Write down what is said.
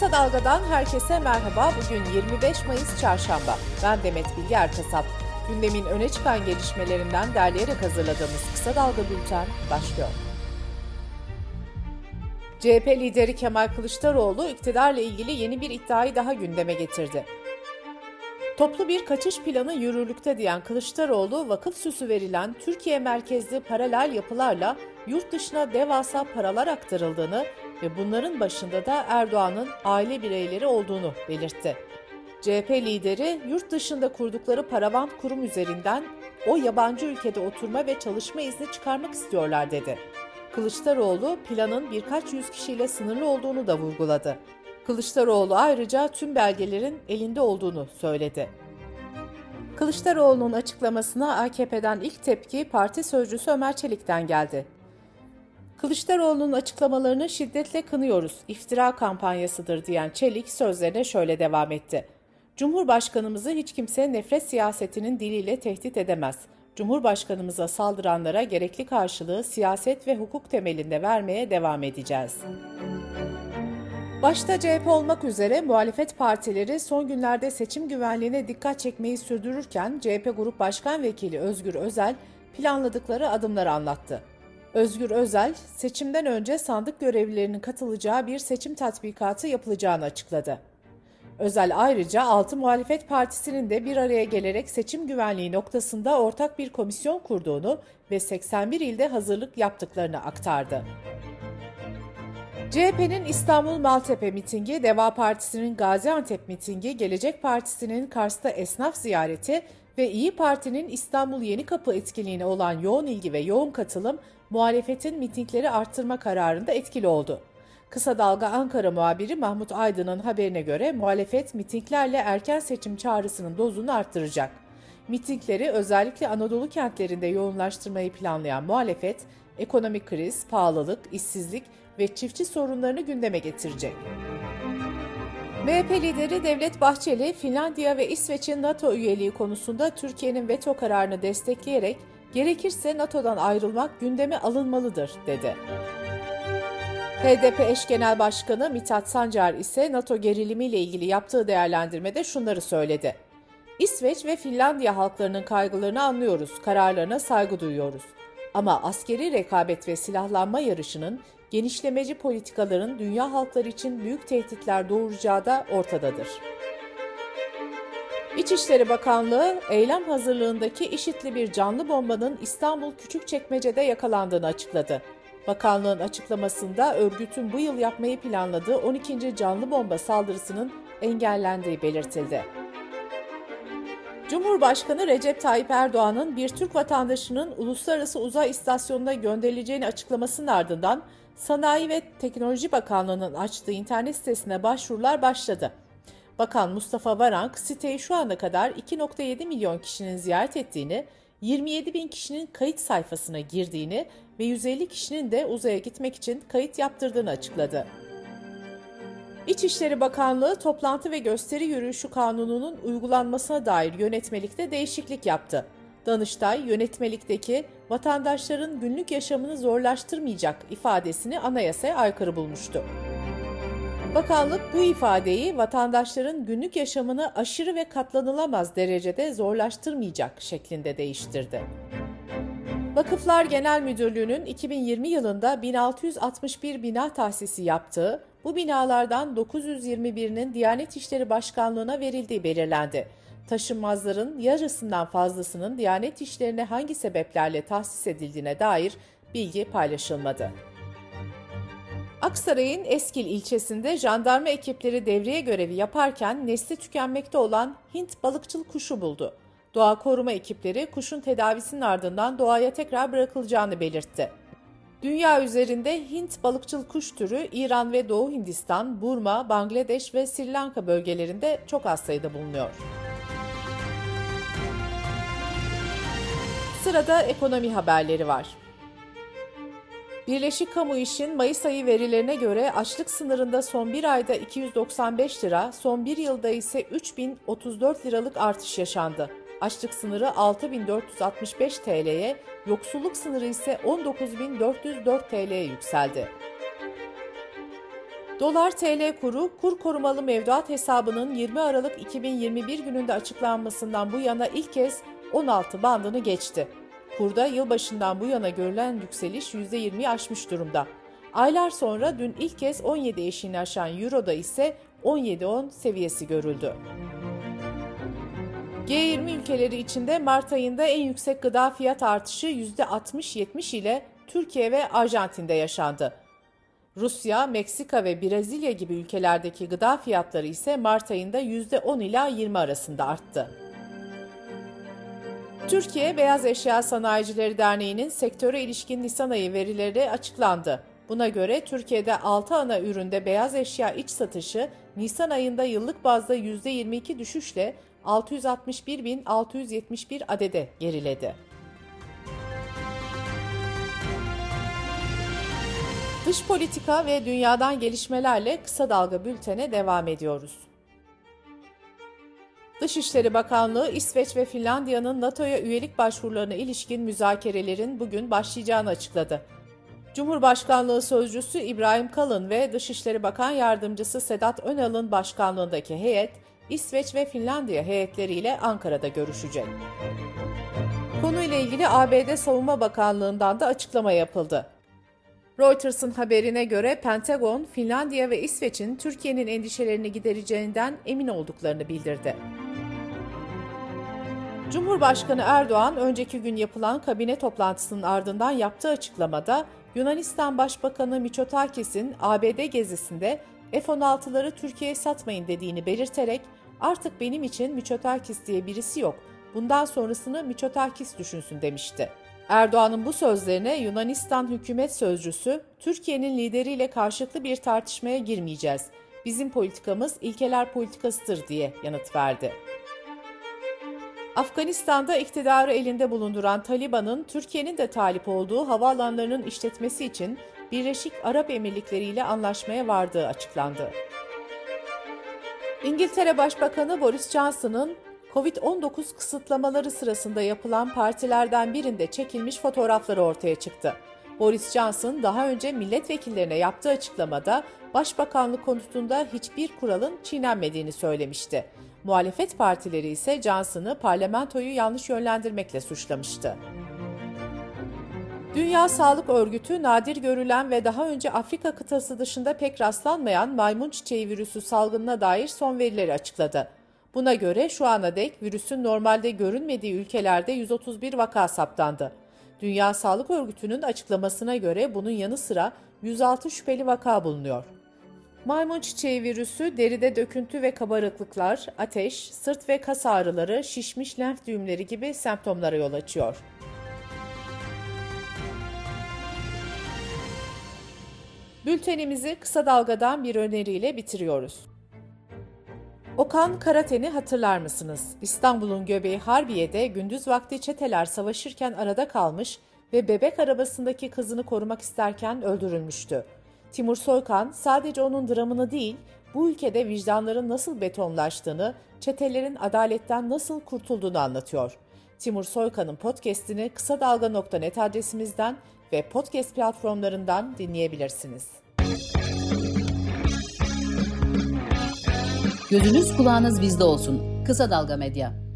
Kısa Dalga'dan herkese merhaba. Bugün 25 Mayıs Çarşamba. Ben Demet Bilge Erkasap. Gündemin öne çıkan gelişmelerinden derleyerek hazırladığımız Kısa Dalga Bülten başlıyor. CHP lideri Kemal Kılıçdaroğlu iktidarla ilgili yeni bir iddiayı daha gündeme getirdi. Toplu bir kaçış planı yürürlükte diyen Kılıçdaroğlu, vakıf süsü verilen Türkiye merkezli paralel yapılarla yurt dışına devasa paralar aktarıldığını ve bunların başında da Erdoğan'ın aile bireyleri olduğunu belirtti. CHP lideri yurt dışında kurdukları paravant kurum üzerinden o yabancı ülkede oturma ve çalışma izni çıkarmak istiyorlar dedi. Kılıçdaroğlu planın birkaç yüz kişiyle sınırlı olduğunu da vurguladı. Kılıçdaroğlu ayrıca tüm belgelerin elinde olduğunu söyledi. Kılıçdaroğlu'nun açıklamasına AKP'den ilk tepki parti sözcüsü Ömer Çelik'ten geldi. Kılıçdaroğlu'nun açıklamalarını şiddetle kınıyoruz, iftira kampanyasıdır diyen Çelik sözlerine şöyle devam etti. Cumhurbaşkanımızı hiç kimse nefret siyasetinin diliyle tehdit edemez. Cumhurbaşkanımıza saldıranlara gerekli karşılığı siyaset ve hukuk temelinde vermeye devam edeceğiz. Başta CHP olmak üzere muhalefet partileri son günlerde seçim güvenliğine dikkat çekmeyi sürdürürken CHP Grup Başkan Vekili Özgür Özel planladıkları adımları anlattı. Özgür Özel, seçimden önce sandık görevlilerinin katılacağı bir seçim tatbikatı yapılacağını açıkladı. Özel ayrıca 6 muhalefet partisinin de bir araya gelerek seçim güvenliği noktasında ortak bir komisyon kurduğunu ve 81 ilde hazırlık yaptıklarını aktardı. CHP'nin İstanbul Maltepe mitingi, Deva Partisi'nin Gaziantep mitingi, Gelecek Partisi'nin Kars'ta esnaf ziyareti ve İyi Parti'nin İstanbul Yeni Kapı etkinliğine olan yoğun ilgi ve yoğun katılım muhalefetin mitingleri arttırma kararında etkili oldu. Kısa Dalga Ankara muhabiri Mahmut Aydın'ın haberine göre muhalefet mitinglerle erken seçim çağrısının dozunu arttıracak. Mitingleri özellikle Anadolu kentlerinde yoğunlaştırmayı planlayan muhalefet, ekonomik kriz, pahalılık, işsizlik ve çiftçi sorunlarını gündeme getirecek. MHP lideri Devlet Bahçeli, Finlandiya ve İsveç'in NATO üyeliği konusunda Türkiye'nin veto kararını destekleyerek gerekirse NATO'dan ayrılmak gündeme alınmalıdır dedi. HDP eş genel başkanı Mithat Sancar ise NATO gerilimiyle ilgili yaptığı değerlendirmede şunları söyledi. İsveç ve Finlandiya halklarının kaygılarını anlıyoruz, kararlarına saygı duyuyoruz. Ama askeri rekabet ve silahlanma yarışının genişlemeci politikaların dünya halkları için büyük tehditler doğuracağı da ortadadır. İçişleri Bakanlığı eylem hazırlığındaki işitli bir canlı bombanın İstanbul Küçükçekmece'de yakalandığını açıkladı. Bakanlığın açıklamasında örgütün bu yıl yapmayı planladığı 12. canlı bomba saldırısının engellendiği belirtildi. Cumhurbaşkanı Recep Tayyip Erdoğan'ın bir Türk vatandaşının uluslararası uzay istasyonuna gönderileceğini açıklamasının ardından Sanayi ve Teknoloji Bakanlığı'nın açtığı internet sitesine başvurular başladı. Bakan Mustafa Varank siteyi şu ana kadar 2.7 milyon kişinin ziyaret ettiğini, 27 bin kişinin kayıt sayfasına girdiğini ve 150 kişinin de uzaya gitmek için kayıt yaptırdığını açıkladı. İçişleri Bakanlığı toplantı ve gösteri yürüyüşü kanununun uygulanmasına dair yönetmelikte değişiklik yaptı. Danıştay yönetmelikteki vatandaşların günlük yaşamını zorlaştırmayacak ifadesini anayasaya aykırı bulmuştu. Bakanlık bu ifadeyi vatandaşların günlük yaşamını aşırı ve katlanılamaz derecede zorlaştırmayacak şeklinde değiştirdi. Vakıflar Genel Müdürlüğü'nün 2020 yılında 1661 bina tahsisi yaptığı, bu binalardan 921'inin Diyanet İşleri Başkanlığı'na verildiği belirlendi. Taşınmazların yarısından fazlasının Diyanet İşleri'ne hangi sebeplerle tahsis edildiğine dair bilgi paylaşılmadı. Aksaray'ın Eskil ilçesinde jandarma ekipleri devriye görevi yaparken nesli tükenmekte olan Hint balıkçıl kuşu buldu. Doğa koruma ekipleri kuşun tedavisinin ardından doğaya tekrar bırakılacağını belirtti. Dünya üzerinde Hint balıkçıl kuş türü İran ve Doğu Hindistan, Burma, Bangladeş ve Sri Lanka bölgelerinde çok az sayıda bulunuyor. Sırada ekonomi haberleri var. Birleşik Kamu İş'in Mayıs ayı verilerine göre açlık sınırında son bir ayda 295 lira, son bir yılda ise 3034 liralık artış yaşandı. Açlık sınırı 6465 TL'ye, yoksulluk sınırı ise 19404 TL'ye yükseldi. Dolar TL kuru kur korumalı mevduat hesabının 20 Aralık 2021 gününde açıklanmasından bu yana ilk kez 16 bandını geçti. Kurda yılbaşından bu yana görülen yükseliş %20'yi aşmış durumda. Aylar sonra dün ilk kez 17 eşiğini aşan Euro'da ise 17.10 seviyesi görüldü. G20 ülkeleri içinde Mart ayında en yüksek gıda fiyat artışı %60-70 ile Türkiye ve Arjantin'de yaşandı. Rusya, Meksika ve Brezilya gibi ülkelerdeki gıda fiyatları ise Mart ayında %10 ila 20 arasında arttı. Türkiye Beyaz Eşya Sanayicileri Derneği'nin sektöre ilişkin Nisan ayı verileri açıklandı. Buna göre Türkiye'de 6 ana üründe beyaz eşya iç satışı Nisan ayında yıllık bazda %22 düşüşle 661.671 adede geriledi. Dış politika ve dünyadan gelişmelerle kısa dalga bültene devam ediyoruz. Dışişleri Bakanlığı İsveç ve Finlandiya'nın NATO'ya üyelik başvurularına ilişkin müzakerelerin bugün başlayacağını açıkladı. Cumhurbaşkanlığı Sözcüsü İbrahim Kalın ve Dışişleri Bakan Yardımcısı Sedat Önal'ın başkanlığındaki heyet, İsveç ve Finlandiya heyetleriyle Ankara'da görüşecek. Konuyla ilgili ABD Savunma Bakanlığı'ndan da açıklama yapıldı. Reuters'ın haberine göre Pentagon, Finlandiya ve İsveç'in Türkiye'nin endişelerini gidereceğinden emin olduklarını bildirdi. Cumhurbaşkanı Erdoğan önceki gün yapılan kabine toplantısının ardından yaptığı açıklamada Yunanistan Başbakanı Mitsotakis'in ABD gezisinde F-16'ları Türkiye'ye satmayın dediğini belirterek artık benim için Mitsotakis diye birisi yok, bundan sonrasını Mitsotakis düşünsün demişti. Erdoğan'ın bu sözlerine Yunanistan hükümet sözcüsü, Türkiye'nin lideriyle karşılıklı bir tartışmaya girmeyeceğiz. Bizim politikamız ilkeler politikasıdır diye yanıt verdi. Afganistan'da iktidarı elinde bulunduran Taliban'ın Türkiye'nin de talip olduğu havaalanlarının işletmesi için Birleşik Arap Emirlikleri ile anlaşmaya vardığı açıklandı. İngiltere Başbakanı Boris Johnson'ın Covid-19 kısıtlamaları sırasında yapılan partilerden birinde çekilmiş fotoğrafları ortaya çıktı. Boris Johnson daha önce milletvekillerine yaptığı açıklamada başbakanlık konusunda hiçbir kuralın çiğnenmediğini söylemişti. Muhalefet partileri ise Johnson'ı parlamentoyu yanlış yönlendirmekle suçlamıştı. Dünya Sağlık Örgütü nadir görülen ve daha önce Afrika kıtası dışında pek rastlanmayan maymun çiçeği virüsü salgınına dair son verileri açıkladı. Buna göre şu ana dek virüsün normalde görünmediği ülkelerde 131 vaka saptandı. Dünya Sağlık Örgütü'nün açıklamasına göre bunun yanı sıra 106 şüpheli vaka bulunuyor. Maymun çiçeği virüsü deride döküntü ve kabarıklıklar, ateş, sırt ve kas ağrıları, şişmiş lenf düğümleri gibi semptomlara yol açıyor. Bültenimizi kısa dalgadan bir öneriyle bitiriyoruz. Okan Karaten'i hatırlar mısınız? İstanbul'un göbeği Harbiye'de gündüz vakti çeteler savaşırken arada kalmış ve bebek arabasındaki kızını korumak isterken öldürülmüştü. Timur Soykan sadece onun dramını değil, bu ülkede vicdanların nasıl betonlaştığını, çetelerin adaletten nasıl kurtulduğunu anlatıyor. Timur Soykan'ın podcast'ini kısa dalga.net adresimizden ve podcast platformlarından dinleyebilirsiniz. Gözünüz kulağınız bizde olsun. Kısa Dalga Medya.